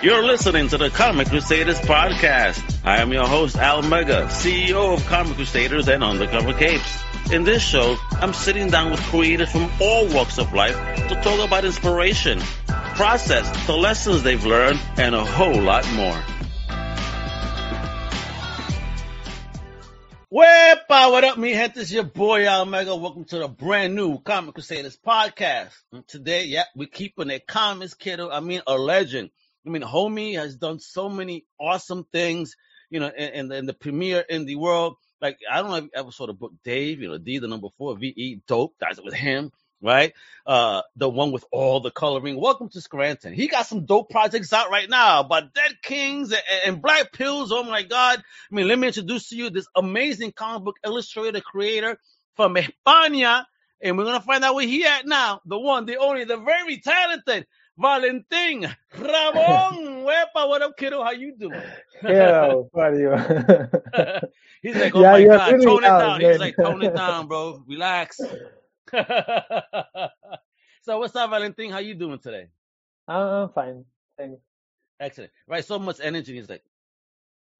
You're listening to the Comic Crusaders podcast. I am your host, Al Mega, CEO of Comic Crusaders and Undercover Capes. In this show, I'm sitting down with creators from all walks of life to talk about inspiration, process, the lessons they've learned, and a whole lot more. Wepa, what up, me gente? It's your boy Al Mega. Welcome to the brand new Comic Crusaders podcast. And today, yeah, we're keeping it comics kiddo. I mean, a legend. I mean, homie has done so many awesome things, you know, in, the, premiere in the world. Like, I don't know if you ever saw the book Dave, you know, D, the number four, VE, dope. That's with him, right? Uh, the one with all the coloring. Welcome to Scranton. He got some dope projects out right now about Dead Kings and, and Black Pills. Oh my God. I mean, let me introduce to you this amazing comic book illustrator creator from España. And we're going to find out where he at now. The one, the only, the very talented Valentin Ramon. Wepa, what up, kiddo? How you doing? Are you? He's like, oh Yeah, my you're God, tone it loud, down. He's like, tone it down, bro. Relax. so what's up, Valentin? How you doing today? I'm, I'm fine, thanks. Excellent. Right, so much energy. He's like,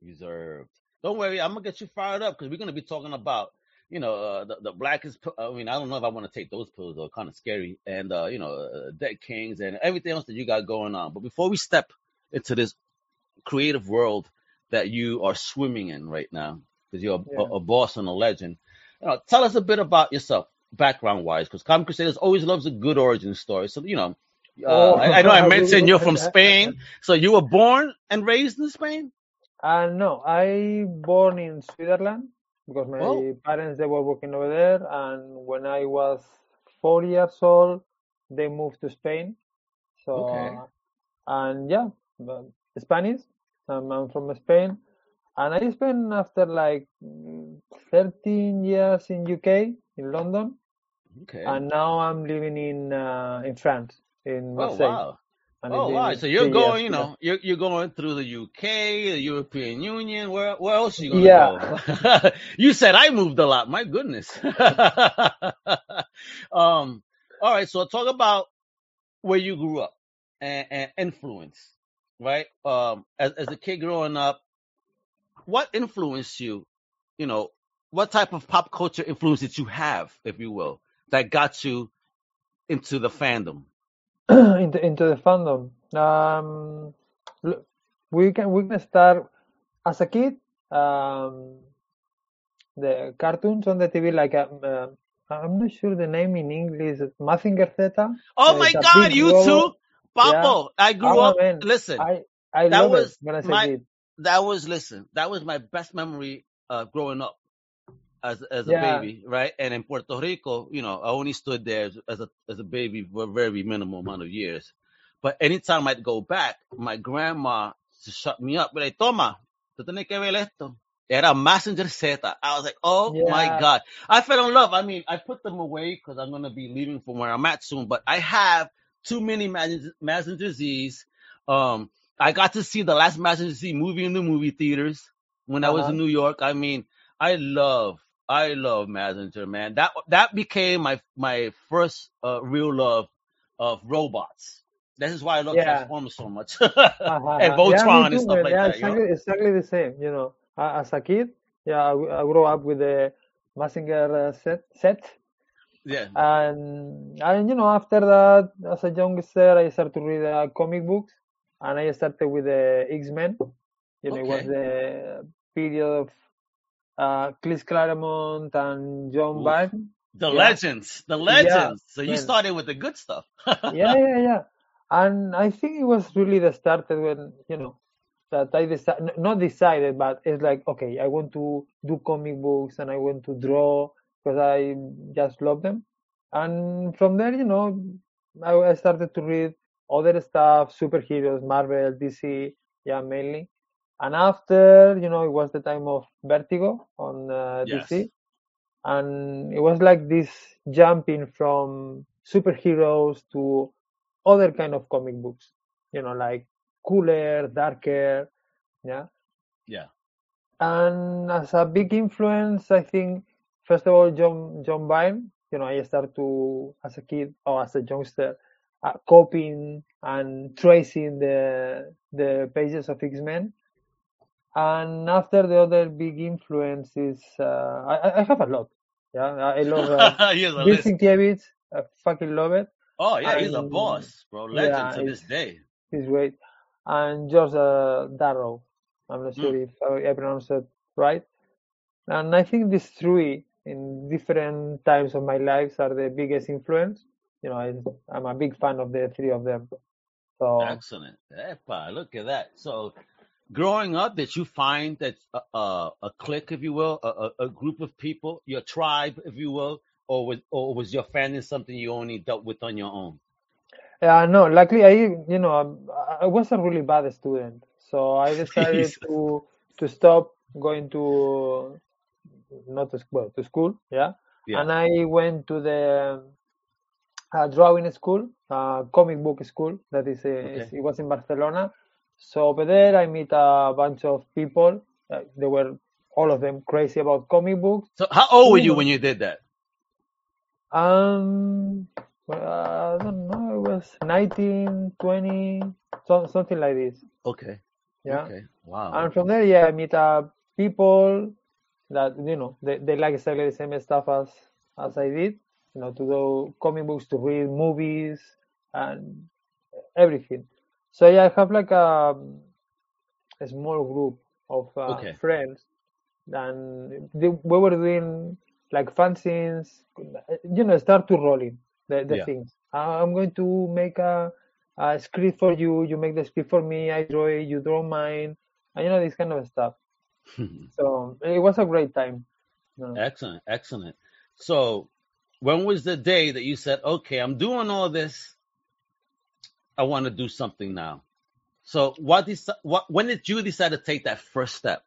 reserved. Don't worry, I'm gonna get you fired up because we're gonna be talking about, you know, uh, the the blackest. I mean, I don't know if I want to take those pills; they're kind of scary, and uh, you know, uh, Dead Kings and everything else that you got going on. But before we step into this creative world that you are swimming in right now, because you're a, Yeah. a, a boss and a legend, you know, tell us a bit about yourself, background wise, because Comic Crusaders always loves a good origin story. So you know. Uh, Oh, I, I know I mentioned you're from Spain, so you were born and raised in Spain. Uh, no, I born in Switzerland because my Oh. parents they were working over there, and when I was four years old, they moved to Spain. So, Okay. and yeah, Spanish. Um, I'm from Spain, and I spent after like mm, 13 years in UK in London, Okay. and now I'm living in uh, in France in Marseille. Oh Marseille. wow! And Oh wow! So you're going, years, you yeah. know, you're you're going through the UK, the European Union. Where where else are you gonna Yeah. go? you said I moved a lot. My goodness. um. All right. So talk about where you grew up and, and influence, right? Um. As as a kid growing up, what influenced you? You know, what type of pop culture influence did you have, if you will, that got you into the fandom? into into the fandom. Um, we can we can start as a kid. Um, the cartoons on the TV, like um, uh, I'm not sure the name in English. is Mazinger Z. Oh Uh, my God, you robot. too, Papo. I grew Oh, up. man. Listen, I I That love was it when I was my- that was listen. That was my best memory uh, growing up as as a Yeah. baby, right? And in Puerto Rico, you know, I only stood there as, as a as a baby for a very minimal amount of years. But anytime I'd go back, my grandma to shut me up, be like, "Toma, tú tienes que ver esto." Era Mazinger Z. I was like, "Oh my god!" I fell in love. I mean, I put them away because I'm gonna be leaving from where I'm at soon. But I have too many Mazinger Z's. Um, I got to see the last Mazinger Z movie in the movie theaters when I was Uh-huh. in New York. I mean, I love, I love Mazinger, man. That that became my my first uh, real love of robots. This is why I love Yeah. Transformers so much, Uh-huh. and Yeah, Voltron me and stuff like yeah, that. You know? exactly, exactly the same. You know, as a kid, yeah, I, I grew up with the Mazinger uh, set set. Yeah. and and you know after that as a youngster i started to read uh, comic books and i started with the x-men you know it was the period of uh chris claremont and john byrne The Yeah. legends, the legends. so you man. started with the good stuff. yeah yeah yeah and i think it was really the start when you know that i decided not decided but it's like okay i want to do comic books and i want to draw because i just love them and from there you know i, I started to read other stuff superheroes marvel dc yeah mainly and after you know it was the time of vertigo on uh, Yes. dc and it was like this jumping from superheroes to other kind of comic books you know like cooler darker yeah yeah. and as a big influence i think first of all john john byrne you know i started to as a kid or as a youngster uh, copying and tracing the the pages of X-Men. And after the other big influence is uh, I, I have a lot. Yeah, I love uh, Bill. Sienkiewicz. I fucking love it. Oh yeah, he's a boss, bro. Legend yeah, to this day. He's great. And George uh, Darrow. I'm not sure if I, I pronounced it right. And I think these three, in different times of my lives, are the biggest influence. You know, I, I'm a big fan of the three of them. So Excellent. Epa, look at that. So, growing up, did you find that uh, uh, a clique, if you will, a, a, a group of people, your tribe, if you will, or was or was your family something you only dealt with on your own? Yeah, no, luckily I, you know, um, I I was a really bad student, so I decided to to stop going to not to, sch- well, to school, yeah, Yeah. and I went to the uh, drawing school, uh, comic book school. That is, uh, is- it was in Barcelona. So over there, I meet a bunch of people. Uh, they were all of them crazy about comic books. So, how old were you when you did that? Um, well, I don't know. It was 19, 20, so, something like this. Okay. Yeah. Okay. Wow. And from there, yeah, I meet uh, people that you know they, they like exactly the same stuff as as I did. You know, to do comic books, to read movies, and everything. So yeah, I have like a, a small group of uh, Okay. friends, and they, we were doing like fanzines. You know, start to rolling the, the Yeah. things. Uh, I'm going to make a, a script for you. You make the script for me. I draw it. You draw mine. And you know this kind of stuff. So it was a great time. you know. excellent. Excellent. So, when was the day that you said, "Okay, I'm doing all this. I want to do something now"? So, what, deci- what when did you decide to take that first step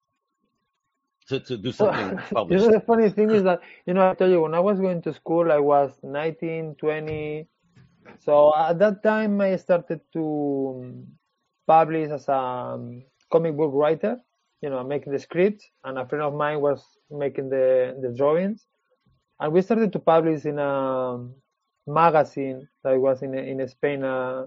to, to do So, something you published? know, the funny thing is that, you know, I tell you, when I was going to school, I was 19, 20. So at that time, I started to um, publish as a um, comic book writer, you know, making the scripts, and a friend of mine was making the, the drawings. And we started to publish in a magazine that was in, in Spain uh,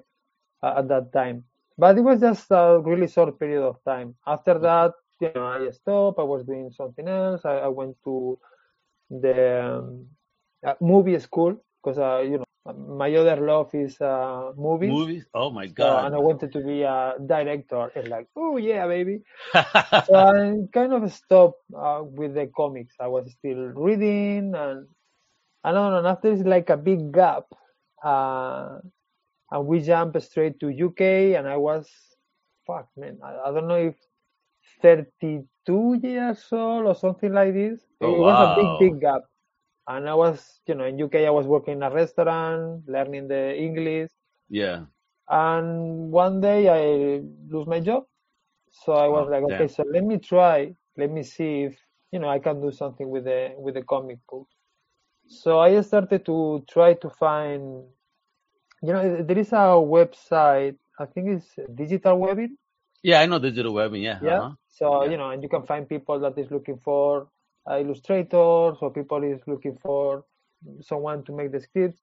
at that time. But it was just a really short period of time. After that, you know, I stopped. I was doing something else. I, I went to the um, uh, movie school because, uh, you know, my other love is uh, movies. Movies? Oh my So, and I wanted to be a director. It's like, oh yeah, baby. So I kind of stopped uh, with the comics. I was still reading, and I don't know. And after it's like a big gap, uh, and we jumped straight to UK, and I was, fuck, man, I, I don't know if 32 years old or something like this. Oh, it was a big, big gap. And I was, you know, in UK, I was working in a restaurant, learning the English. yeah. And one day I lose my job. So I was Oh, like, okay, damn. so let me try, let me see if, you know, I can do something with the with the comic book. So I started to try to find, you know, there is a website, I think it's Digital Webbing. Yeah, I know digital webbing. Yeah. Yeah. Uh-huh. So, Yeah. you know, and you can find people that is looking for uh, illustrators or people is looking for someone to make the scripts.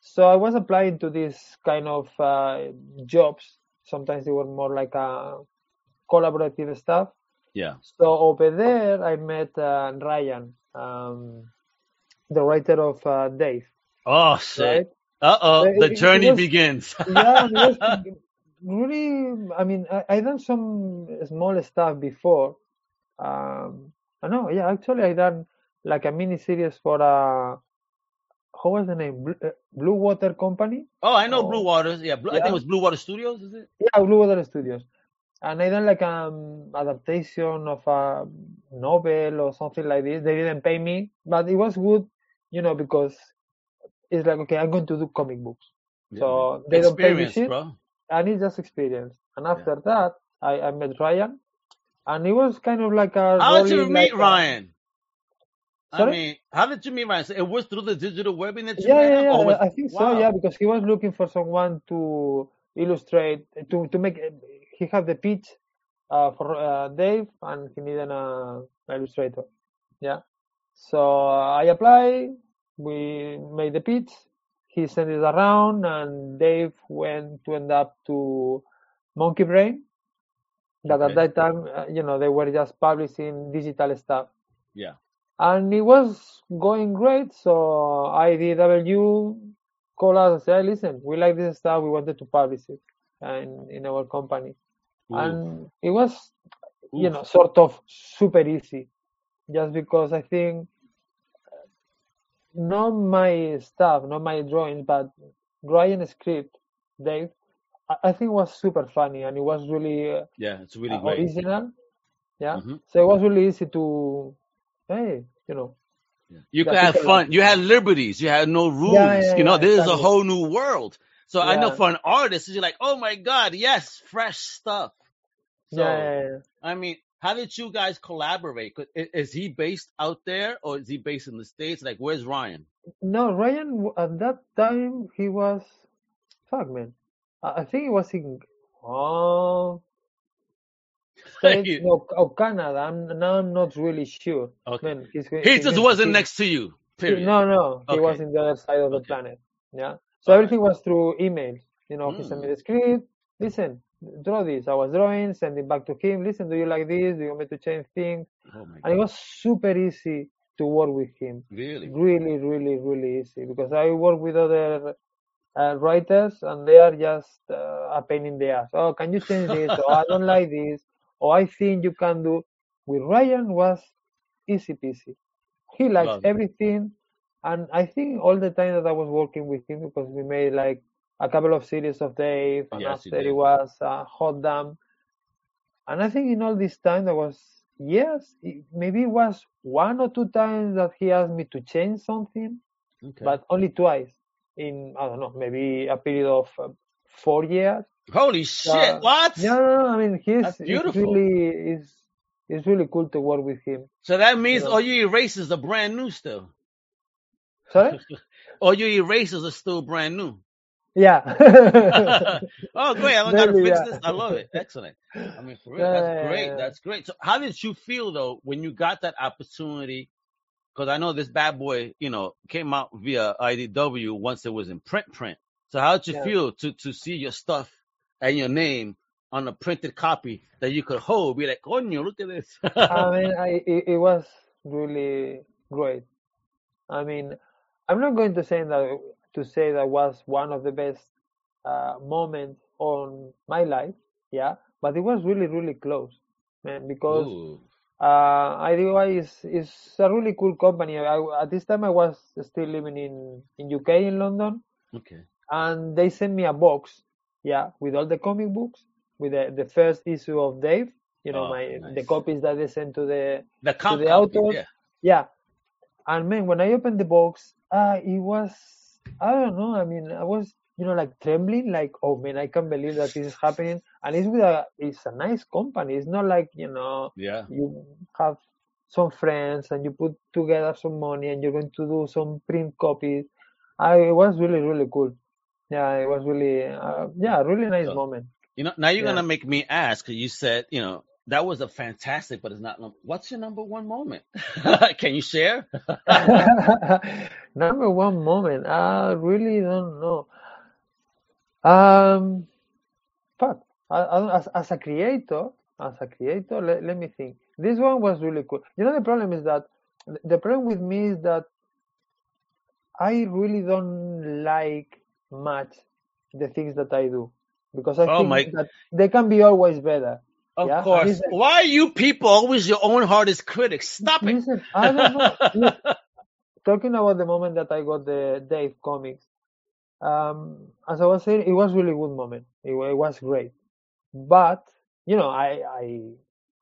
So I was applying to these kind of uh, jobs. Sometimes they were more like a collaborative stuff. Yeah. So over there, I met uh, Ryan, um, the writer of uh, Dave, Oh shit. right? Uh oh. The it- it journey was- begins. yeah, was really. I mean, I, I done some small stuff before. Um, I know, yeah, actually, I done like a mini series for uh, how was the name? Blue, uh, Blue Water Company. Oh, I know Oh. Blue Waters. Yeah, Blue, I think it was Blue Water Studios. Is it? Yeah, Blue Water Studios. And I done like um adaptation of a novel or something like this. They didn't pay me, but it was good, you know, because it's like okay, I'm going to do comic books. So they don't pay me shit. bro. and it's just experience. And after that, I, I met Ryan, and it was kind of like a. How did you rolling meet like a- Ryan? I Sorry? mean, how did you meet Ryan? So it was through the digital webbing that yeah, yeah, yeah. Was- I think so. Yeah, because he was looking for someone to illustrate to to make. He had the pitch uh, for uh, Dave, and he needed a, an illustrator. Yeah. So uh, I applied. We made the pitch. he sent it around, and Dave went to end up to Monkeybrain. That Okay. at that time, uh, you know, they were just publishing digital stuff, Yeah. and it was going great. So IDW called us and said, "Listen, we like this stuff. We wanted to publish it in in our company." Ooh. and it was you know sort of super easy just because i think uh, not my stuff not my drawings but ryan's script dave i, I think was super funny and it was really uh, Yeah, it's really uh, great. original yeah Mhm. so it was really easy to hey you know Yeah. You could have like- fun. You had liberties. You had no rules. yeah, you know, yeah, this is a whole new world. So I know for an artist, you're like, oh my God, yes, fresh stuff. So, yeah, yeah, yeah. I mean, how did you guys collaborate? Is he based out there or is he based in the States? Like, where's Ryan? no ryan at that time he was fuck man i, think he was in oh States, You- no, or Canada. I'm now I'm not really sure. Okay. Man, he's, He just wasn't next to you, period. No, no, he was in the other side of the Okay. planet. Yeah. So everything was through email. You know, he sent me Mm. the script. Listen, draw this. I was drawing, send it back to him. Listen, do you like this? Do you want me to change things? Oh my And it was super easy to work with him. Really? Really, really, really easy because I work with other uh, writers and they are just uh, a pain in the ass. Oh, can you change this? oh, I don't like this. Or I think you can do. With Ryan was easy peasy. He likes Love it. everything, and I think all the time that I was working with him because we made like a couple of series of Dave, and Yes, you after it was uh, Hot Damn, and I think in all this time there was yes, it- maybe it was one or two times that he asked me to change something, Okay. but only twice in I don't know maybe a period of uh, four years. Holy shit! Uh, what? No, no, no. I mean, he's That's it's really is it's really cool to work with him. So that means Yeah. all your erasers are brand new still. Sorry? All your erasers are still brand new. Yeah. oh, great! I don't gotta fix yeah. this. I love it. Excellent. I mean, for real, Yeah, that's great. yeah. That's great. So, how did you feel though when you got that opportunity? Because I know this bad boy, you know, came out via IDW once it was in print. Print. So, how did you feel to to see your stuff and your name on a printed copy that you could hold? Be like, coño, look at this. I mean, I, it, it was really great. I mean, I'm not going to say that to say that was one of the best uh, moments on my life, yeah, but it was really, really close, man, because Ooh. uh, IDW is is a really cool company. I, at this time, I was still living in in UK in London, Okay. and they sent me a box, yeah, with all the comic books, with the, the first issue of Dave. You know, Oh, my the copies that they sent to the The comp the copy, author- yeah. yeah. And man, when I opened the box, uh, it was I don't know. I mean, I was you know like trembling, like oh man, I can't believe that this is happening. And it's with a it's a nice company. It's not like you know Yeah. you have some friends and you put together some money and you're going to do some print copies. I it was really really cool. Yeah, it was really uh, yeah really nice So- moment. You know, now you're Yeah. gonna make me ask. You said, you know, that was a fantastic, but it's not. What's your number one moment? Can you share? Number one moment, I really don't know. Um, fuck. I, I, as, as a creator, as a creator, let, let me think. This one was really cool. You know, the problem is that the problem with me is that I really don't like much the things that I do because I Oh think my- that they can be always better. Of Yeah, course. like- Why are you people always your own hardest critics? Stop it. Listen, I don't know. Look, talking about the moment that I got the Dave comics, um, as I was saying, it was really good moment. It, it was great, but you know, I I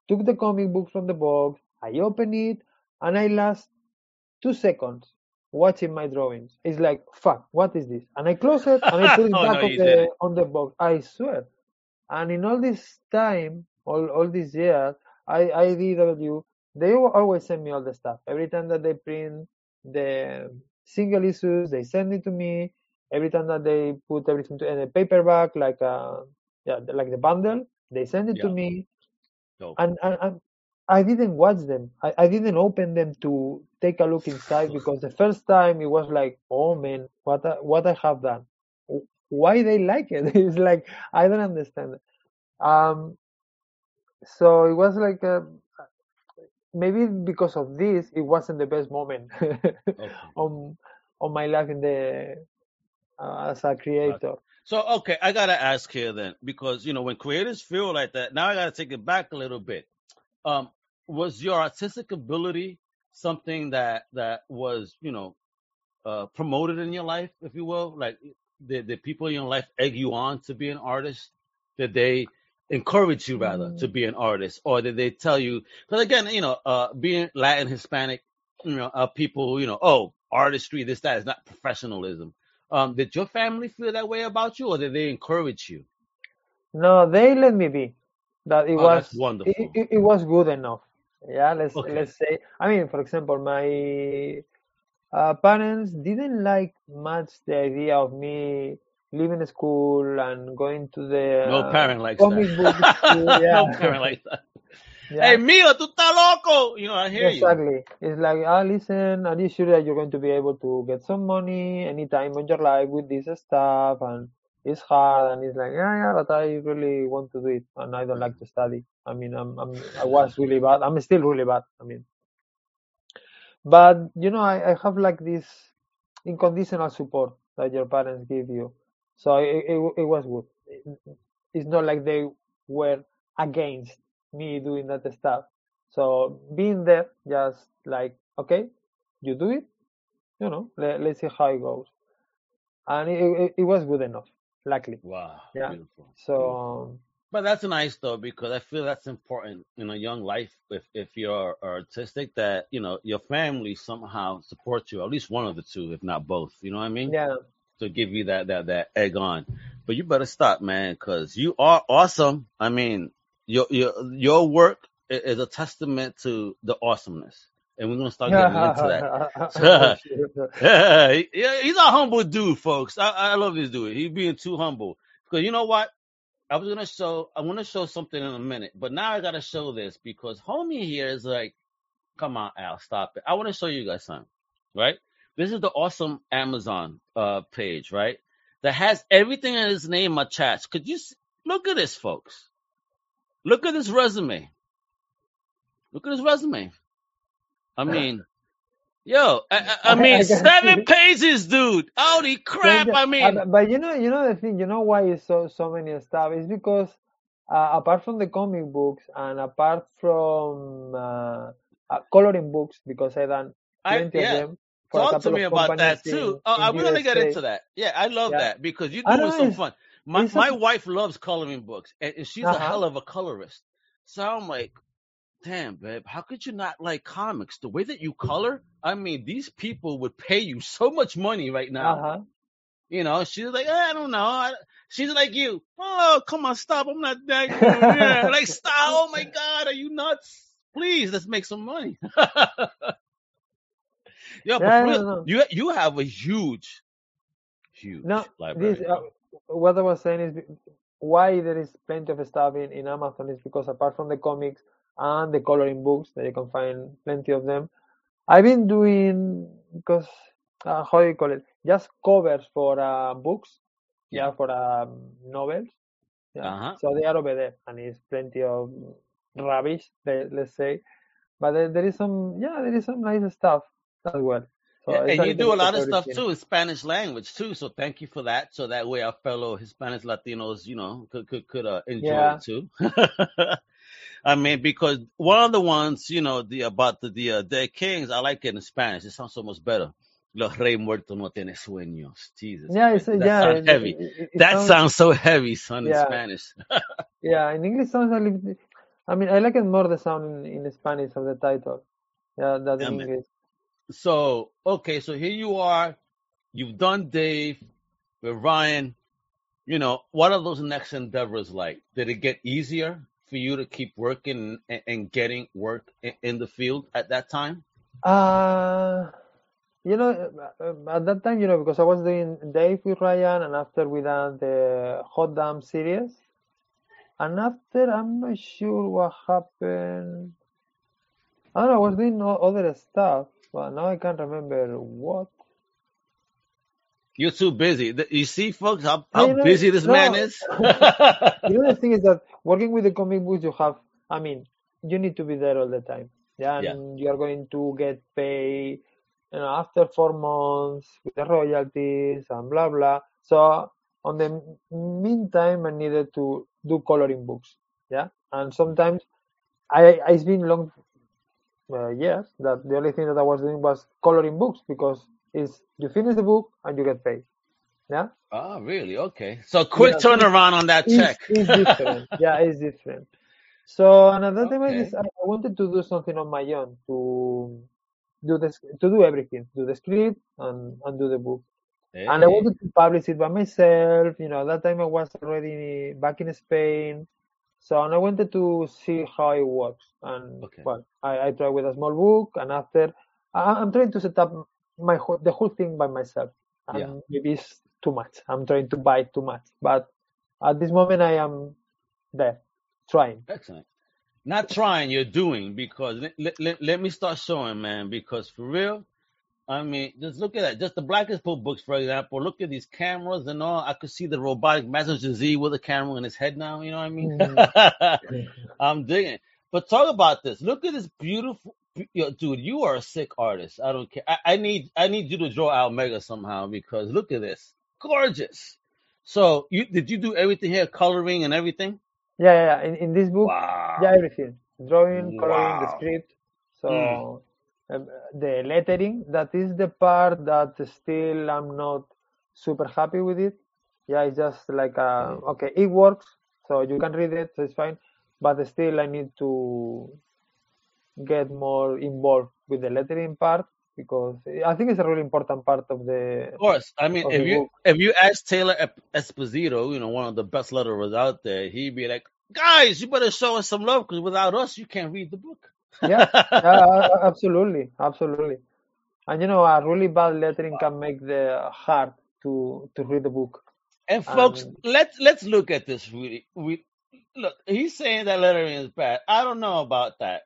took the comic book from the box, I opened it, and I last two seconds watching my drawings. It's like fuck, what is this? And I close it and I put it Oh, back no, on the on the box. I swear. And in all this time, all all these years, I IDW they will always send me all the stuff. Every time that they print the single issues, they send it to me. Every time that they put everything to, in a paperback, like uh, yeah, the- like the bundle, they send it to me. And, and and I didn't watch them. I, I didn't open them to take a look inside because the first time it was like, oh man, what I, what I have done. Why they like it? It's like I don't understand. Um, so it was like a, maybe because of this, it wasn't the best moment Okay. on on my life in the uh, as a creator. So okay, I gotta ask here then, because you know when creators feel like that, now I gotta take it back a little bit. Um, was your artistic ability something that that was you know uh, promoted in your life, if you will? Like did, did people in your life egg you on to be an artist? Did they encourage you rather to Mm, be an artist, or did they tell you? Because again, you know, uh, being Latin Hispanic, you know, uh, people, you know, oh, artistry, this that is not professionalism. Um, did your family feel that way about you, or did they encourage you? No, they let me be. That it Oh, was it, it, it was good enough. Yeah, let's Okay. let's say. I mean, for example, my uh, parents didn't like much the idea of me leaving school and going to the No uh, parent likes comic book school. that. Yeah, no parent likes that. Hey, yeah, Mio, tú estás loco. You know, I hear you. exactly. It's like, ah, listen, are you sure that you're going to be able to get some money anytime in your life with this stuff? And it's hard, and it's like, yeah, yeah, but I really want to do it, and I don't like to study. I mean, I'm, I'm, I was really bad. I'm still really bad. I mean, but you know, I, I have like this unconditional support that your parents give you, so it, it, it was good. It- It's not like they were against me doing that stuff. So being there, just like, okay, you do it, you know, let, let's see how it goes. And it, it, was good enough, luckily. Wow, Yeah. beautiful. beautiful. So, But that's nice though, because I feel that's important in a young life. If if you're artistic, that you know your family somehow supports you, at least one of the two, if not both. You know what I mean? yeah. To give you that that that egg on. But you better stop, man, because you are awesome. I mean, your your your work is a testament to the awesomeness, and we're gonna start getting into that. Oh. Yeah, yeah, he's a humble dude, folks. I, I love this dude. He's being too humble. Because you know what? I was gonna show I wanna show something in a minute, but now I gotta show this because homie here is like, come on, Al, stop it. I wanna show you guys something, right? This is the awesome Amazon uh page, right? That has everything in his name attached. Could you s look at this, folks? Look at this resume. Look at his resume. I mean, yo, I, I, I mean, seven see. pages, dude. Holy crap! I Uh, mean, but, but you know, you know the thing. You know why it's so so many stuff? It's because uh, apart from the comic books and apart from uh, uh, coloring books, because I done I plenty of them Talk to me about that too. Oh, I, in we're gonna get into that. Yeah, I love Yeah, that because you're doing some fun. My it's a my wife loves coloring books, and, and she's uh a hell of a colorist. So I'm like, damn, babe, how could you not like comics? The way that you color, I mean, these people would pay you so much money right Uh now. huh. You know, she's like, I don't know. I, she's like you. Oh, come on, stop. I'm not that. Yeah. Like, stop. Oh my God, are you nuts? Please, let's make some money. yeah, but for no, no. you you have a huge, huge No, this uh, what I was saying is why there is plenty of stuff in, in Amazon is because apart from the comics and the coloring books that you can find plenty of them, I've been doing because uh, how do you call it? Just covers for uh, books, Yeah. yeah, for um, novels, yeah. Uh huh. So they are over there, and it's plenty of rubbish, let, let's say. But there, there is some, yeah, there is some nice stuff So Yeah, and you do a lot of stuff too in Spanish language too. So thank you for that. So that way our fellow Hispanics, Latinos, you know, could could could uh, enjoy Yeah. it too. I mean, because one of the ones, you know, the about the the uh, Dead Kings, I like it in Spanish. It sounds so much better. Los Rey muertos no tiene sueños. Jesus Yeah, it's that yeah, sounds heavy. it, it it That sounds sounds so heavy, son, in Spanish. yeah. In English sounds a little. I mean, I like it more the sound in, in Spanish of the title, yeah, than Yeah, in man. English. So okay, so here you are. You've done Dave with Ryan. You know, what are those next endeavors like? Did it get easier for you to keep working and, and getting work in, the field at that time? Uh, you know, uh, at that time, you know, because I was doing Dave with Ryan, and after we done the Hot Damn series, and after I'm not sure what happened. I don't know, I was doing other stuff, but now I can't remember what. You're too busy. You see, folks, how, how you know, busy this man is. You know, the thing is that working with the comic books, you have, I mean, you need to be there all the time. Yeah, Yeah. and you are going to get paid, you know, after four months with the royalties and blah blah. So on the meantime, I needed to do coloring books. Yeah, and sometimes I it's been long uh, years that the only thing that I was doing was coloring books because it's you finish the book and you get paid. Yeah. oh, really? Okay. So quick Yeah, turnaround on that it's, check. it's different. Yeah, it's different. So another time I, Okay. just, I I wanted to do something on my own to do this to do everything, do the script and, and do the book. And I wanted to publish it by myself. You know, that time I was already back in Spain. So and I wanted to see how it works. And Okay. well, I, I tried with a small book and after I, I'm trying to set up my whole, the whole thing by myself. Yeah. And maybe it's too much. I'm trying to buy too much. But at this moment I am there trying. Excellent. Not trying, you're doing because let, let, let me start showing, man, because for real, I mean, just look at that. Just the Blackest Book books, for example. Look at these cameras and all. I could see the robotic Mazinger Z with a camera in his head now. You know what I mean? Mm. I'm digging. But talk about this. Look at this beautiful, yo, dude. You are a sick artist. I don't care. I, I need, I need you to draw out Mega somehow because look at this, gorgeous. So you did you do everything here, coloring and everything? Yeah, yeah, yeah. In, in this book, yeah, everything. Drawing, coloring, the script. Mm. So um, the lettering, that is the part that still I'm not super happy with it. Yeah, it's just like uh, Okay. okay, it works, so you can read it, so it's fine. But still, I need to get more involved with the lettering part because I think it's a really important part of the Of course. I mean, if you book. if you ask Taylor Esposito, you know, one of the best letterers out there, he'd be like, "Guys, you better show us some love because without us, you can't read the book." Yeah, a- absolutely, absolutely. And you know, a really bad lettering can make the hard to to read the book. And folks, And let's let's look at this. Really, we look. He's saying that lettering is bad. I don't know about that.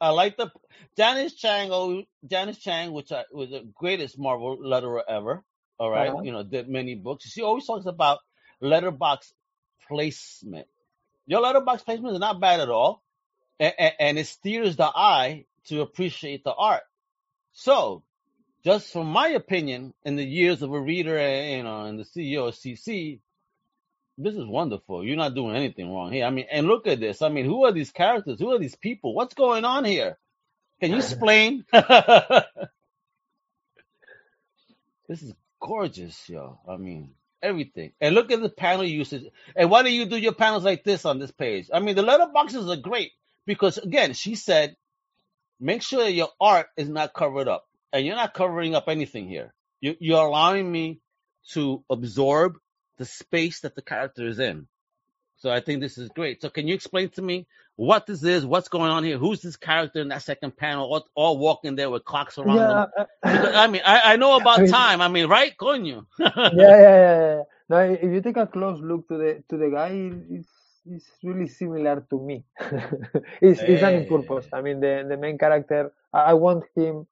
I like the Janice Chiang. Oh, Janice Chiang, which I, was the greatest Marvel letterer ever. All right, uh-huh. you know, did many books. She always talks about letterbox placement. Your letterbox placement is not bad at all, and, and it steers the eye to appreciate the art. So, just from my opinion, in the years of a reader, and, you know, and the CEO of CC, this is wonderful. You're not doing anything wrong here. I mean, and look at this. I mean, who are these characters? Who are these people? What's going on here? Can you explain? this is gorgeous, yo. I mean, everything. And look at the panel usage. And why do you do your panels like this on this page? I mean, the letterboxes are great because, again, she said, make sure your art is not covered up. And you're not covering up anything here. You, you're allowing me to absorb the space that the character is in. So I think this is great. So can you explain to me what this is? What's going on here? Who's this character in that second panel? All, all walking there with clocks around them. Yeah, uh, Because, I mean, I, I know I about mean, time. I mean, right? Coño. yeah, yeah, yeah, yeah. Now, if you take a close look to the to the guy, it's it's really similar to me. it's it's done in purpose. I mean, the the main character, I, want him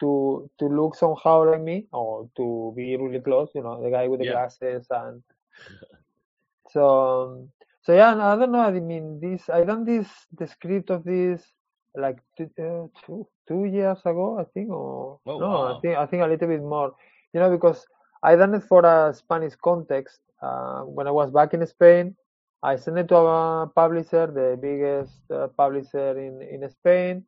to to look somehow like me or to be really close. You know, the guy with the Yeah. glasses and so um, so yeah. I don't know. I mean, this I done this the script of this like two, uh, two two years ago, I think, or Oh, no, I think I think a little bit more. You know, because I done it for a Spanish context. Uh, when I was back in Spain, I sent it to a publisher, the biggest uh, publisher in in Spain,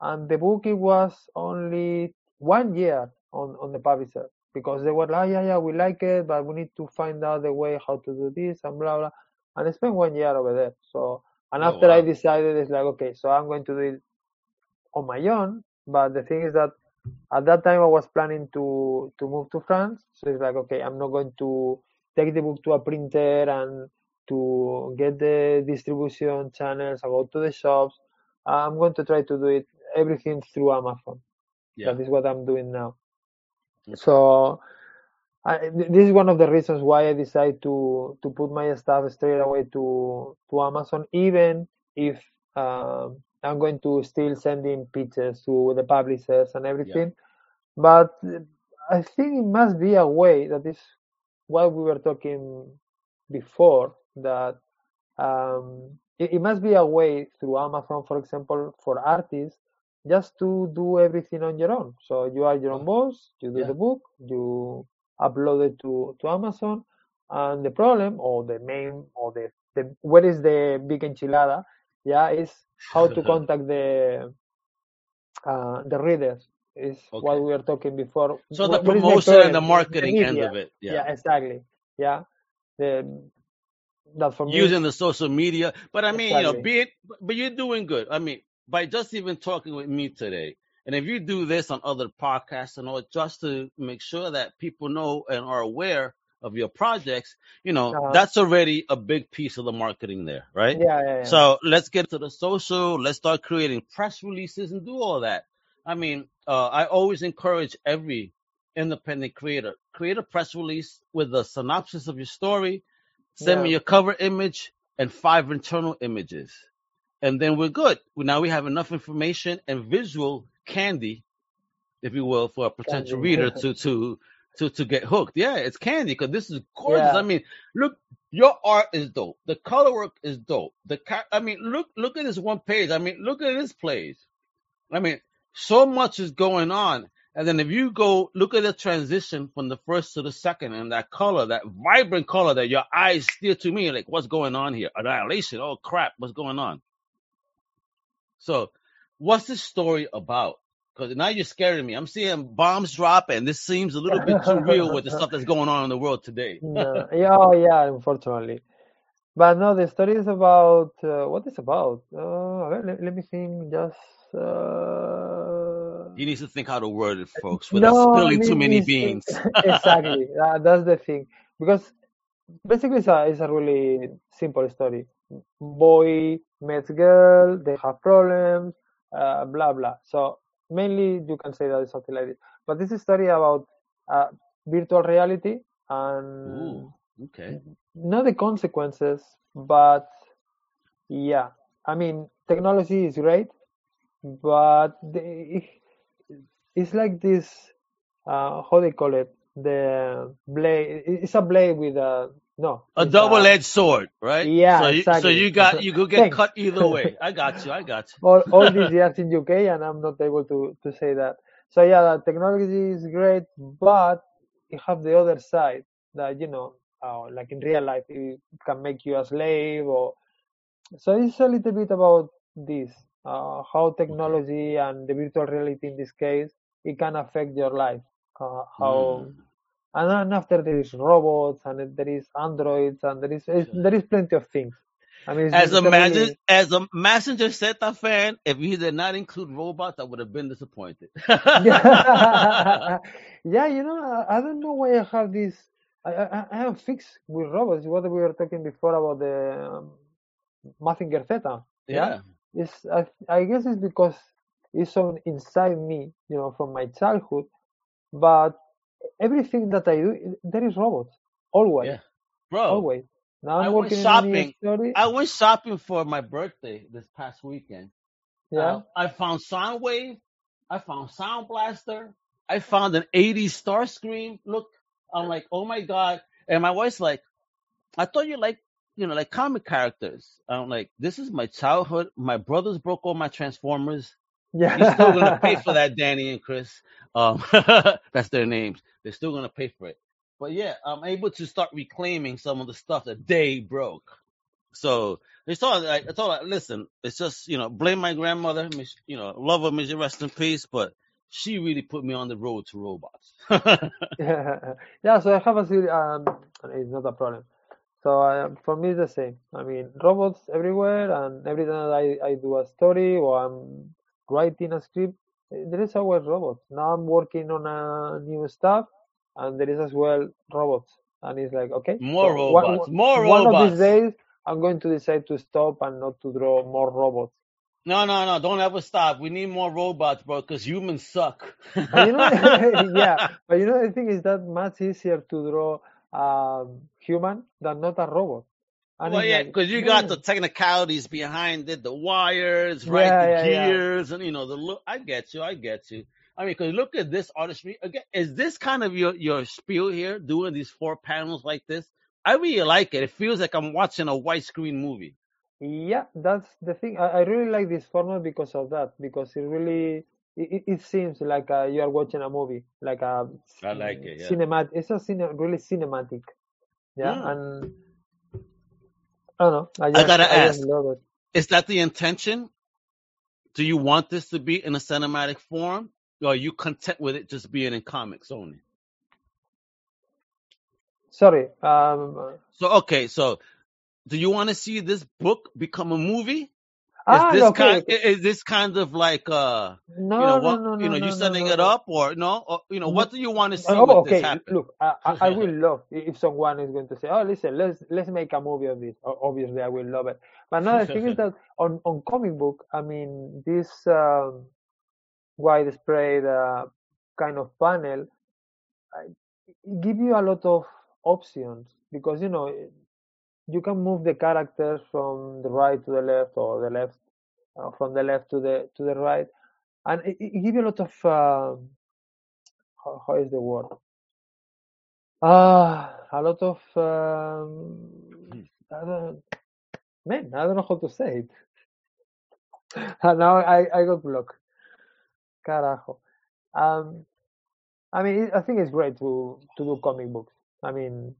and the book it was only one year on on the publisher because they were like, yeah, yeah, we like it, but we need to find out the way how to do this and blah blah. And I spent one year over there. So and Oh, after I decided, it's like, okay, so I'm going to do it on my own. But the thing is that at that time I was planning to to move to France. So it's like, okay, I'm not going to take the book to a printer and to get the distribution channels. I go to the shops. I'm going to try to do it everything through Amazon. Yeah. That is what I'm doing now. Okay. So I, this is one of the reasons why I decided to to put my stuff straight away to to Amazon, even if um, I'm going to still sending pitches to the publishers and everything. But I think it must be a way that is what we were talking before that um, it, it must be a way through Amazon, for example, for artists just to do everything on your own. So you are your own boss, you do Yeah. the book, you upload it to, to Amazon, and the problem or the main or the, the what is the big enchilada, yeah, is how to contact the uh, the readers. Is Okay. what we were talking before. So the What- what is promotion and the marketing end of it. Yeah. Yeah. exactly. Yeah, the that for me. Using the social media. But I mean, you know, Exactly. be it, but you're doing good. I mean, by just even talking with me today, and if you do this on other podcasts and all, just to make sure that people know and are aware of your projects, you know, Uh-huh. that's already a big piece of the marketing there, right? yeah, yeah, yeah. So let's get to the social. Let's start creating press releases and do all that. I mean, uh, I always encourage every independent creator create a press release with a synopsis of your story. Send me your cover image and five internal images, and then we're good. Now we have enough information and visual candy, if you will, for a potential Candy. reader to to to to get hooked. Yeah, it's candy because this is gorgeous. Yeah. I mean, look, your art is dope. The color work is dope. The I mean, look look at this one page. I mean, look at this page. I mean, so much is going on. And then if you go look at the transition from the first to the second and that color, that vibrant color that your eyes steer to me, like what's going on here? Annihilation. Oh crap, what's going on? So what's this story about? Because now you're scaring me. I'm seeing bombs drop and this seems a little bit too real with the stuff that's going on in the world today. No, yeah, oh, yeah, unfortunately. But no, the story is about uh, what is about. Uh, let, let me think. Just uh, You need to think how to word it, folks, without no, I spilling too many beans. exactly, that, that's the thing. Because basically, it's a, it's a really simple story. Boy meets girl, they have problems, uh, blah blah. So mainly, you can say that it's something like this. But this is a story about uh, virtual reality and Ooh, okay. not the consequences, but yeah, I mean, technology is great, but the, it's like this, uh, how they call it, the blade. It's a blade with a no. A double-edged sword, right? Yeah, So you, so you got you could get Thanks. cut either way. I got you. I got you. all, all these years in UK, and I'm not able to to say that. So yeah, the technology is great, but you have the other side that you know, uh, like in real life, it can make you a slave, or so it's a little bit about this, uh, how technology and the virtual reality in this case it can affect your life, uh, how. Mm. And then after there is robots and there is androids and there is there is plenty of things. I mean, As a really- Mazinger, as a Mazinger Zeta fan, if he did not include robots, I would have been disappointed. yeah, yeah, you know, I, I don't know why I have this. I, I, I am fixed with robots. What we were talking before about the um, Mazinger Z. yeah. It's I, I guess it's because it's on inside me, you know, from my childhood. But everything that I do, there is robots always, Yeah. Bro, always. Now I'm I went shopping. I went shopping for my birthday this past weekend. yeah, Uh, I found Soundwave. I found Sound Blaster. I found an 80s Star Starscream. Look, I'm like, oh my god! And my wife's like, I thought you like, you know, like comic characters. I'm like, this is my childhood. My brothers broke all my Transformers. Yeah. You're still gonna pay for that, Danny and Chris. Um, that's their names. They're still gonna pay for it. But yeah, I'm able to start reclaiming some of the stuff that they broke. So it's all like it's all like listen, it's just you know, blame my grandmother, you know, love her, may she rest in peace, but she really put me on the road to robots. yeah, yeah. So I have a series. Um, it's not a problem. So uh, for me, it's the same. I mean, robots everywhere, and every time I, I do a story or I'm writing a script, eh, there is always robots. Now I'm working on a new stuff, and there is as well robots. And it's like, okay, more so one- robots, more one robots. of these days, I'm going to decide to stop and not to draw more robots. No, no, no, don't ever stop. We need more robots, bro, because humans suck. You know, yeah, but you know, the thing is that much easier to draw um, human than not a robot. And well, yeah, because you got the technicalities behind it, the wires, right? yeah, The yeah, yeah. gears, and you know the look. I get you. I get you. I mean, because look at this artistry again. Is this kind of your your spiel here, doing these four panels like this? I really like it. It feels like I'm watching a widescreen movie. Yeah, that's the thing. I, I really like this format because of that, because it really it, it seems like uh, you are watching a movie, like a I like it. Yeah. cinematic. It's a cine, really cinematic. Yeah, Mm. and I. I I gotta I ask, just love it. is that the intention? Do you want this to be in a cinematic form, or are you content with it just being in comics only? Sorry. Um. So okay, so do you want to see this book become a movie? Is Ah, this okay. kind is this kind of like uh you know No, no, what no, you no, know you no, no, setting no, it up or no or you know what do you want to see Oh, with this okay. Look, I, I I will love if someone is going to say, "Oh, listen, let's let's make a movie of this." Obviously, I will love it. But another thing is that on on comic book, I mean, this um, widespread uh, kind of panel I, give you a lot of options because you know you can move the characters from the right to the left or the left uh, from the left to the to the right, and it, it give you a lot of um, how, how is the word? Ah, a lot of um, I don't, man, I don't know how to say it. And now I, I got blocked. Carajo. Um, I mean, I think it's great to to do comic books. I mean,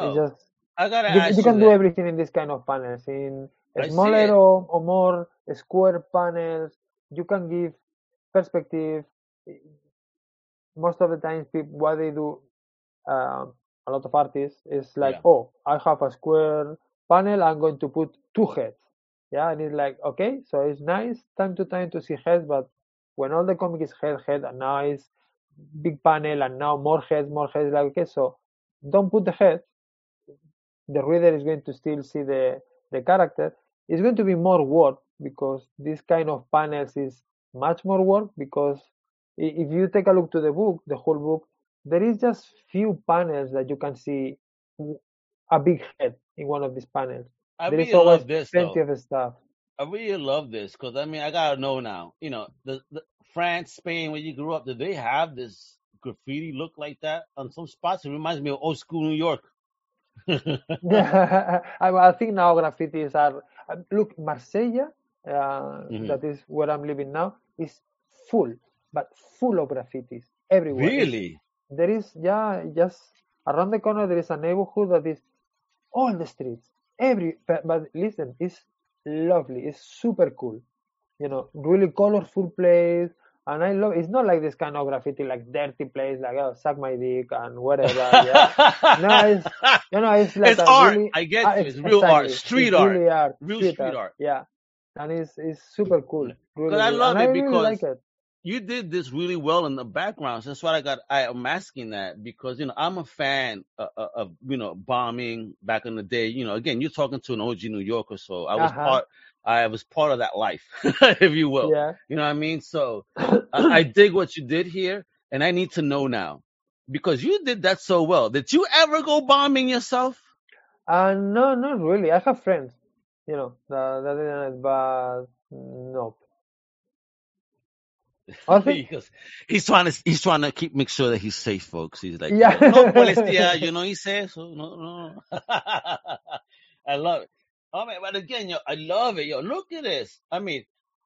it's Yo, just I gotta you, ask you you can do that. everything in this kind of panels. In smaller or, or more square panels, you can give perspective. Most of the times, people, what they do, um, a lot of artists is like, Yeah. oh, I have a square panel. I'm going to put two heads. Yeah, and it's like, okay, so it's nice time to time to see heads, but when all the comic is head, head, and now it's big panel, and now more heads, more heads, like, okay, so don't put the head. The reader is going to still see the, the character. It's going to be more work because this kind of panels is much more work because if you take a look to the book, the whole book, there is just few panels that you can see a big head in one of these panels. I There is really always love this plenty though. of stuff. I really love this because I mean I gotta know now. You know, the, the France, Spain, where you grew up, did they have this graffiti look like that on some spots? It reminds me of old school New York. Yeah, I, I think now graffitis are. uh, Look, Marsella, uh, Mhm. that is where I'm living now, is full, but full of graffitis everywhere. Really? there is, yeah, just around the corner, there is a neighborhood that is all the streets, every. But, but listen, it's lovely. It's super cool. You know, really colorful place. And I love. It's not like this kind of graffiti, like dirty place, like oh, suck my dick and whatever. Yeah. No, it's you know, it's like it's art. really I get uh, you. It's real art, street It's art, really art, real street street art. art. Yeah, and it's it's super cool, really, Because I love and I it really like because it. you did this really well in the background. So that's why I got. I am asking that because you know I'm a fan of, of, of you know bombing back in the day. You know, again, you're talking to an OG New Yorker, so I was Uh huh. part. I was part of that life, if you will. Yeah. You know what I mean? So I, I dig what you did here, and I need to know now because you did that so well. Did you ever go bombing yourself? Uh, no, not really. I have friends, you know, that, that didn't, but no. Because he's trying to he's trying to keep make sure that he's safe, folks. He's like, yeah. no policía, you know, he says, so no, no. I love it. Oh man, but again, yo, I love it. Yo, look at this. I mean,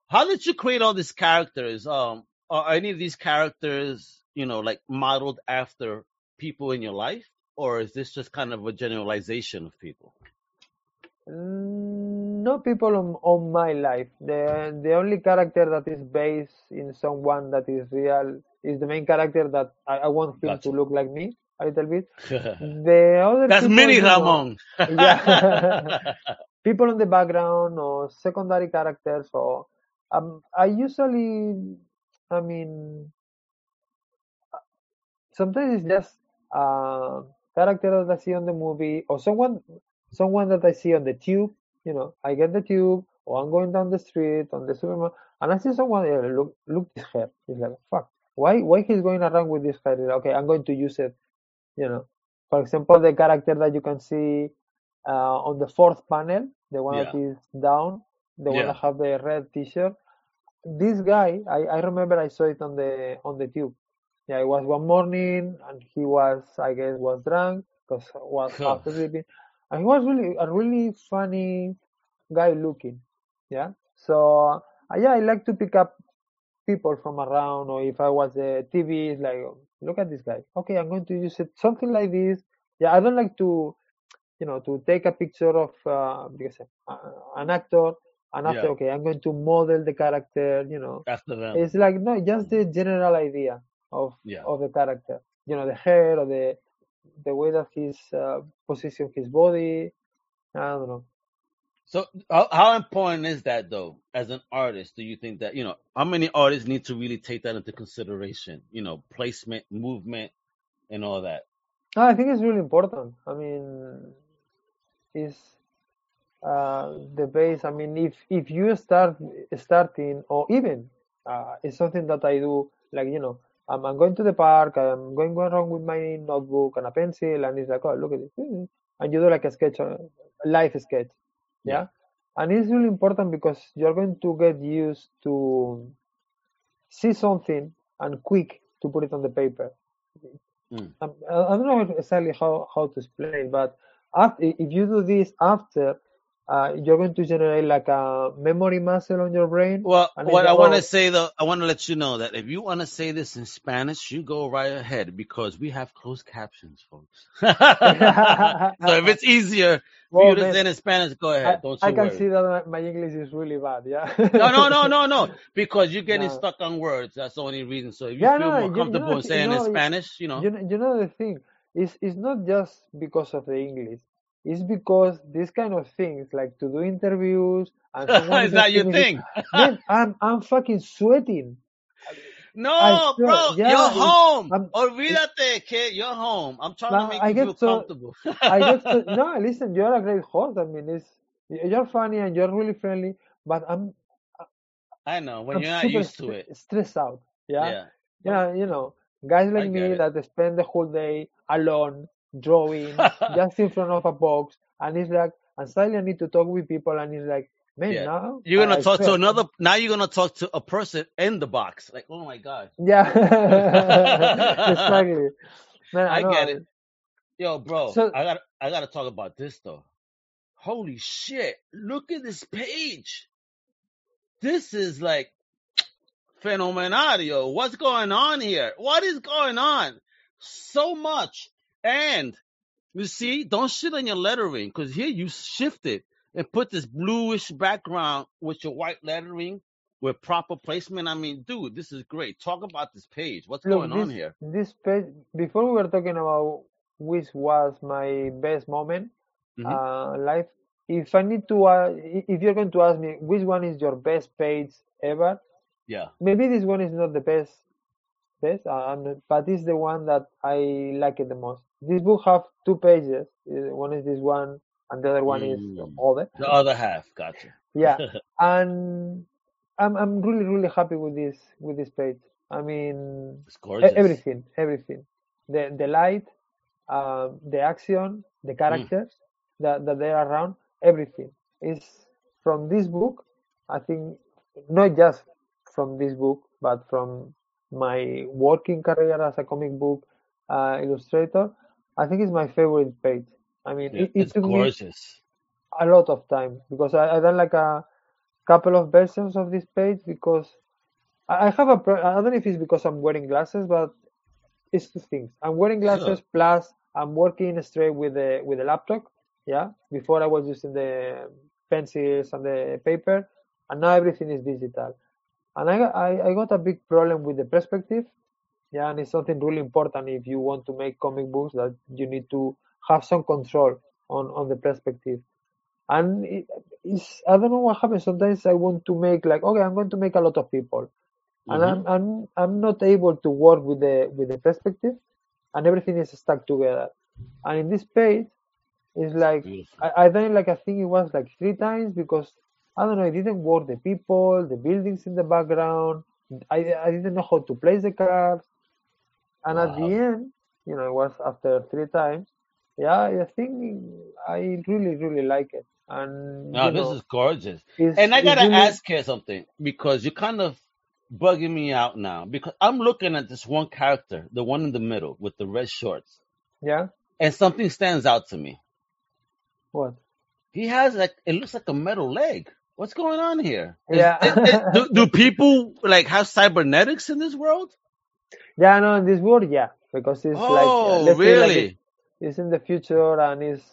how did you create all these characters? Um, are any of these characters, you know, like modeled after people in your life, or is this just kind of a generalization of people? Mm, No people on, on my life. The the only character that is based in someone that is real is the main character that I, I want him to look like me a little bit. The other That's mini Ramon. yeah, people on the background or secondary characters or um, I usually, I mean, sometimes it's just uh, character that I see on the movie or someone someone that I see on the tube. You know, I get the tube or I'm going down the street on the supermarket and I see someone yeah, look look this hair. It's like fuck. Why why he's going around with this hair? Okay, I'm going to use it. You know, for example, the character that you can see on the fourth panel, the one Yeah. that is down, the one that have the red T-shirt. This guy, I, I remember I saw it on the on the tube. Yeah, it was one morning, and he was, I guess, was drunk because was Huh. half sleeping, and he was really a really funny guy looking. Yeah, so uh, yeah, I like to pick up people from around, or if I was a TV, it's like, look at this guy. Okay, I'm going to use it something like this. Yeah, I don't like to, you know, to take a picture of uh, because uh, an actor, and after Yeah. okay, I'm going to model the character. You know, After them. it's like no, just the general idea of Yeah. of the character. You know, the hair or the the way that he's uh, position his body. I don't know. So how, how important is that though, as an artist? Do you think that, you know, how many artists need to really take that into consideration? You know, placement, movement, and all that. I think it's really important. I mean, it's uh, the base. I mean, if if you start starting, or even uh, it's something that I do, like you know, I'm, I'm going to the park, I'm going around with my notebook and a pencil, and it's like, oh, look at this, and you do like a sketch, a life sketch, yeah. Yeah. And it's really important because you're going to get used to see something and quick to put it on the paper. Mm. I I don't know exactly how, how to explain, but after, if you do this after, uh, you're going to generate like a memory muscle on your brain. Well, what I want to say though, I want to let you know that if you want to say this in Spanish, you go right ahead because we have closed captions, folks. so if it's easier for well, you to say it in Spanish, go I, ahead. Don't you I can worry. see that my English is really bad. Yeah. No, no, no, no, no. Because you're getting No. stuck on words. That's the only reason. So if you Yeah, feel no, more you, you comfortable know, in the thi- saying you it in Spanish, you know. you know, you know the thing is, it's not just because of the English. It's because these kind of things, like to do interviews, and Is that your thing? man, I'm I'm fucking sweating. No, swear, bro, yeah, you're home. I'm, Olvídate, kid. You're home. I'm trying to make I you feel so comfortable. I get so no. Listen, you're a great host. I mean, it's you're funny and you're really friendly, but I'm I know when I'm you're not used to it. stressed out. Yeah, Yeah, yeah, you know, guys like me it. that spend the whole day alone drawing just in front of a box, and it's like, and suddenly I need to talk with people, and it's like, man, Yeah. now You're gonna I talk to another. Now you're gonna talk to a person in the box. Like, oh my god. yeah, exactly, man. I I get it. Yo, bro, so I got I gotta talk about this though. Holy shit! Look at this page. This is like phenomenario. What's going on here? What is going on? So much. And you see, don't shit on your lettering because here you shifted and put this bluish background with your white lettering with proper placement. I mean, dude, this is great. Talk about this page. What's look, going on here? this page. Before we were talking about which was my best moment hmm uh, life. If I need to, uh, if you're going to ask me which one is your best page ever, Yeah. maybe this one is not the best, best, uh, I'm not- but it's the one that I like it the most. This book have two pages. Uh, One is this one, and the other one is Mm. other. The other half, gotcha. Yeah, and I'm I'm really really happy with this with this page. I mean, it's gorgeous. everything, everything, the the light, um, the action, the Mm. characters that that they are around, everything is from this book. I think not just from this book, but from my working career as a comic book uh, illustrator. I think it's my favorite page. I mean, Yeah, it, it it's took me a lot of time because I, I done like a couple of versions of this page because I I have a pro- I don't know if it's because I'm wearing glasses, but it's two things. I'm wearing glasses plus I'm working straight with the with the laptop. Yeah, before I was using the pencils and the paper, and now everything is digital. And I I, I got a big problem with the perspective. Yeah, and it's something really important if you want to make comic books that you need to have some control on on the perspective and it, it's I don't know what happens. Sometimes I want to make like okay, I'm going to make a lot of people, and hmm I'm I'm I'm not able to work with the with the perspective, and everything is stuck together. And in this page, it's like I I done it like I think it was like three times because I don't know. I didn't work. The people, the buildings in the background. I I didn't know how to place the cards, and at the end, you know, it was after three times. yeah, I think I really really like it, and you this know, is gorgeous. And I gotta really ask you something because you're kind of bugging me out now because I'm looking at this one character, the one in the middle with the red shorts, yeah. and something stands out to me. What? He has like it looks like a metal leg. What's going on here? Is, Yeah. is- is- do, do people like have cybernetics in this world? Yeah, no, in this world, yeah, because it's like uh, Oh, like really? it's, it's in the future and it's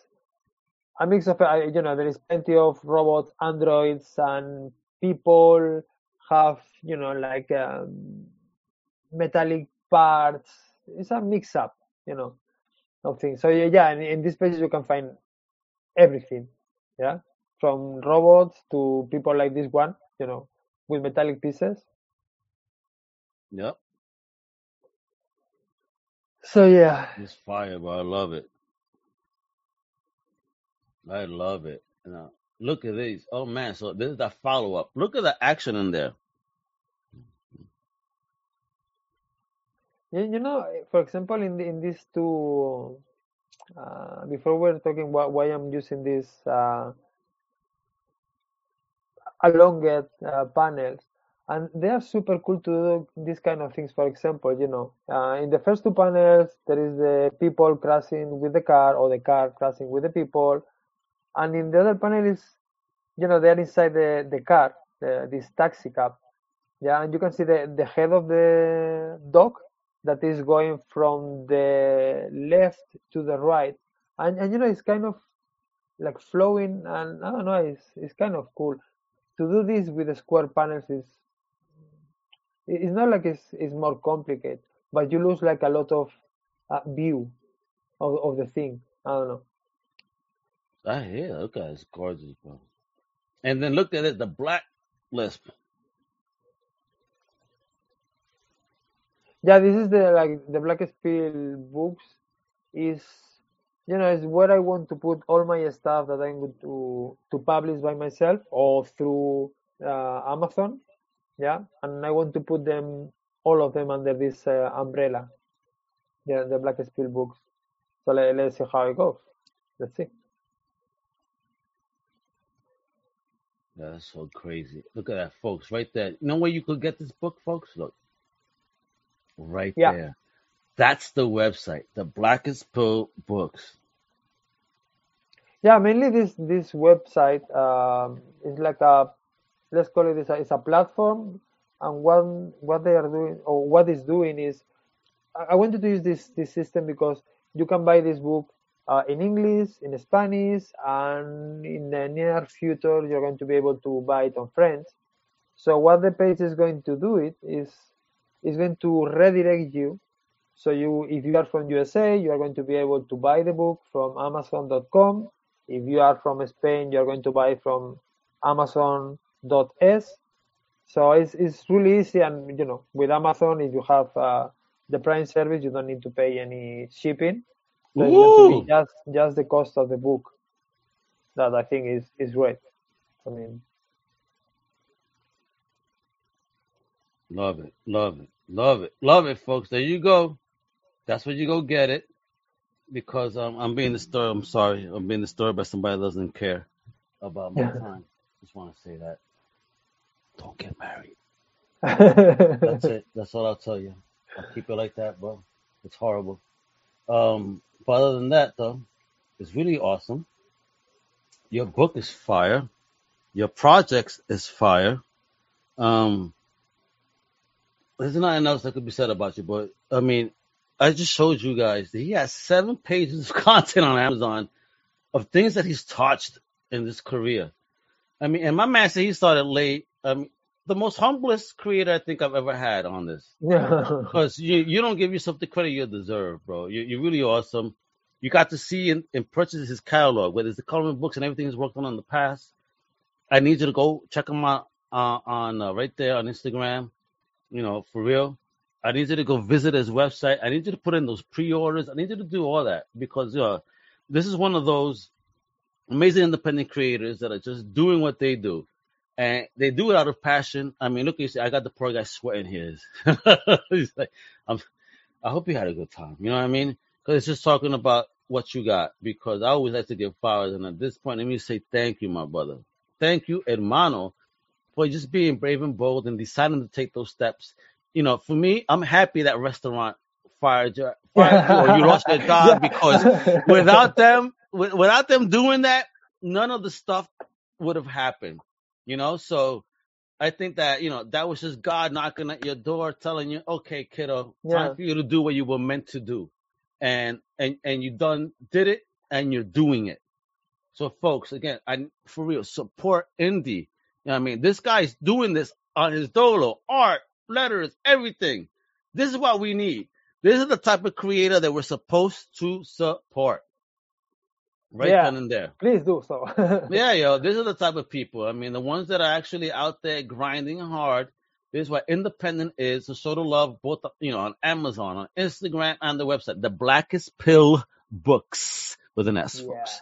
a mix of uh, you know there is plenty of robots, androids, and people have you know like um, metallic parts. It's a mix up, you know, of things. So yeah, yeah, in, in this place you can find everything, yeah, from robots to people like this one, you know, with metallic pieces. Yep. So yeah, It's fire, but I love it. I love it. Now, look at these. Oh man, so this is the follow up. Look at the action in there. You, you know, for example, in the, in these two, uh, before we're talking why, why I'm using these uh, elongate uh, panels, and they are super cool to do these kind of things. For example, you know, uh, in the first two panels, there is the people crashing with the car or the car crashing with the people, and in the other panel is, you know, they're inside the, the car, the, this taxi cab. Yeah, and you can see the, the head of the dog that is going from the left to the right. And, and you know, it's kind of like flowing, and I don't know, it's, it's kind of cool. To do this with the square panels is, it's not like it's, it's more complicated, but you lose like a lot of uh, view of, of the thing. I don't know. I hear. Look at. It's gorgeous, bro. And then look at it, the black lisp. Yeah, this is the like the Black Spill books is you know is where I want to put all my stuff that I'm going to to publish by myself or through uh, Amazon. Yeah, and I want to put them all of them under this uh, umbrella. Yeah, the Black Spill books. So let, let's see how it goes. Let's see. That's so crazy. Look at that, folks. Right there. You know where you could get this book, folks? Look. Right Yeah. there. That's the website. The Black Spill Books. Yeah, mainly this this website um, is like a let's call it a, it's a platform, and what what they are doing or what it's doing is I I wanted to use this this system because you can buy this book uh, in English, in Spanish, and in the near future you're going to be able to buy it on French. So what the page is going to do it is is going to redirect you. So you, if you are from USA, you are going to be able to buy the book from Amazon.com. If you are from Spain, you are going to buy from Amazon.es. So it's it's really easy, and you know, with Amazon, if you have uh, the Prime service, you don't need to pay any shipping. So it's going to be just just the cost of the book. That I think is is great. I mean, Love it. Love it. Love it. Love it, folks. There you go. That's where you go get it. Because um, I'm being disturbed. I'm sorry. I'm being disturbed by somebody that doesn't care about my time. Just want to say that. Don't get married. That's it. That's all I'll tell you. I'll keep it like that, bro. It's horrible. Um, but other than that, though, it's really awesome. Your book is fire. Your projects is fire. Um, there's nothing else that could be said about you, but I mean, I just showed you guys that he has seven pages of content on Amazon of things that he's touched in his career. I mean, and my man said he started late. I mean, the most humblest creator I think I've ever had on this. yeah. Because you, you don't give yourself the credit you deserve, bro. You, you're really awesome. You got to see and, and purchase his catalog, whether it's the coloring books and everything he's worked on in the past. I need you to go check him out uh, on uh, right there on Instagram. You know, for real. I need you to go visit his website. I need you to put in those pre-orders. I need you to do all that because uh, this is one of those amazing independent creators that are just doing what they do. And they do it out of passion. I mean, look, you see, I got the poor guy sweating his. He's like, I'm, I hope you had a good time. You know what I mean? Because it's just talking about what you got because I always like to give flowers. And at this point, let me say thank you, my brother. Thank you, hermano, for just being brave and bold and deciding to take those steps. You know, for me, I'm happy that restaurant fired you, fired you or you lost your job because without them, without them doing that, none of the stuff would have happened. You know, so I think that you know that was just God knocking at your door, telling you, "Okay, kiddo, time for you to do what you were meant to do," and and and you done did it, and you're doing it. So, folks, again, I for real support indie. You know what I mean, this guy's doing this on his dolo, art, letters, everything. This is what we need. This is the type of creator that we're supposed to support. Right yeah. then and there. Please do so. Yeah, yo, these are the type of people. I mean, the ones that are actually out there grinding hard. This is what independent is to show the love both, you know, on Amazon, on Instagram, and the website. The Black Spill Books with an S, yeah. folks.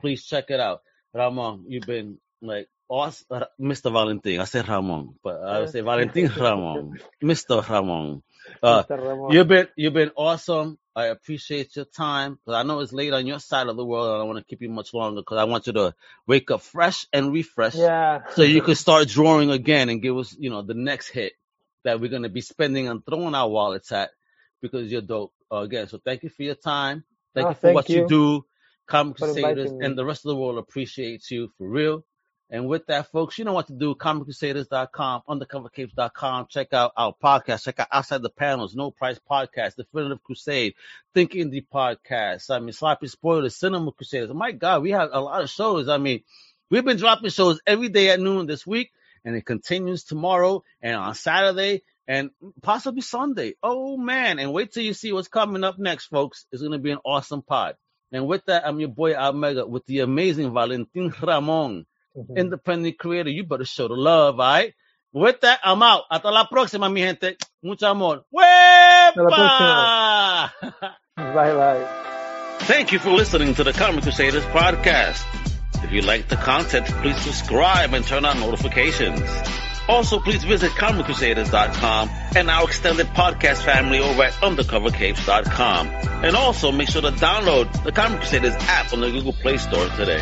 Please check it out. Ramon, you've been like awesome, Mr. Valentin. I said Ramon, but I would say Valentin Ramon, Mr. Ramon. Uh, Mr. Ramon. You've been you've been awesome. I appreciate your time because I know it's late on your side of the world. and I don't want to keep you much longer because I want you to wake up fresh and refresh Yeah. so you can start drawing again and give us, you know, the next hit that we're gonna be spending and throwing our wallets at because you're dope. Uh, again, so thank you for your time. Thank No, you for thank what you you do. Comic for Crusaders and the rest of the world appreciates you for real. And with that, folks, you know what to do. ComicCrusaders.com, UndercoverCapes.com. Check out our podcast. Check out Outside the Panels, No Price Podcast, Definitive Crusade, Think Indie Podcast. I mean, Sloppy Spoilers, Cinema Crusaders. My God, we have a lot of shows. I mean, we've been dropping shows every day at noon this week, and it continues tomorrow and on Saturday and possibly Sunday. Oh, man. And wait till you see what's coming up next, folks. It's going to be an awesome pod. And with that, I'm your boy Almega with the amazing Valentin Ramon Mhm. independent creator, you better show the love, all right? With that, I'm out. Hasta la próxima, mi gente. Mucho amor. la Bye bye. Thank you for listening to the Comic Crusaders podcast. If you like the content, please subscribe and turn on notifications. Also, please visit ComicCrusaders.com and our extended podcast family over at UndercoverCapes.com. And also, make sure to download the Comic Crusaders app on the Google Play Store today.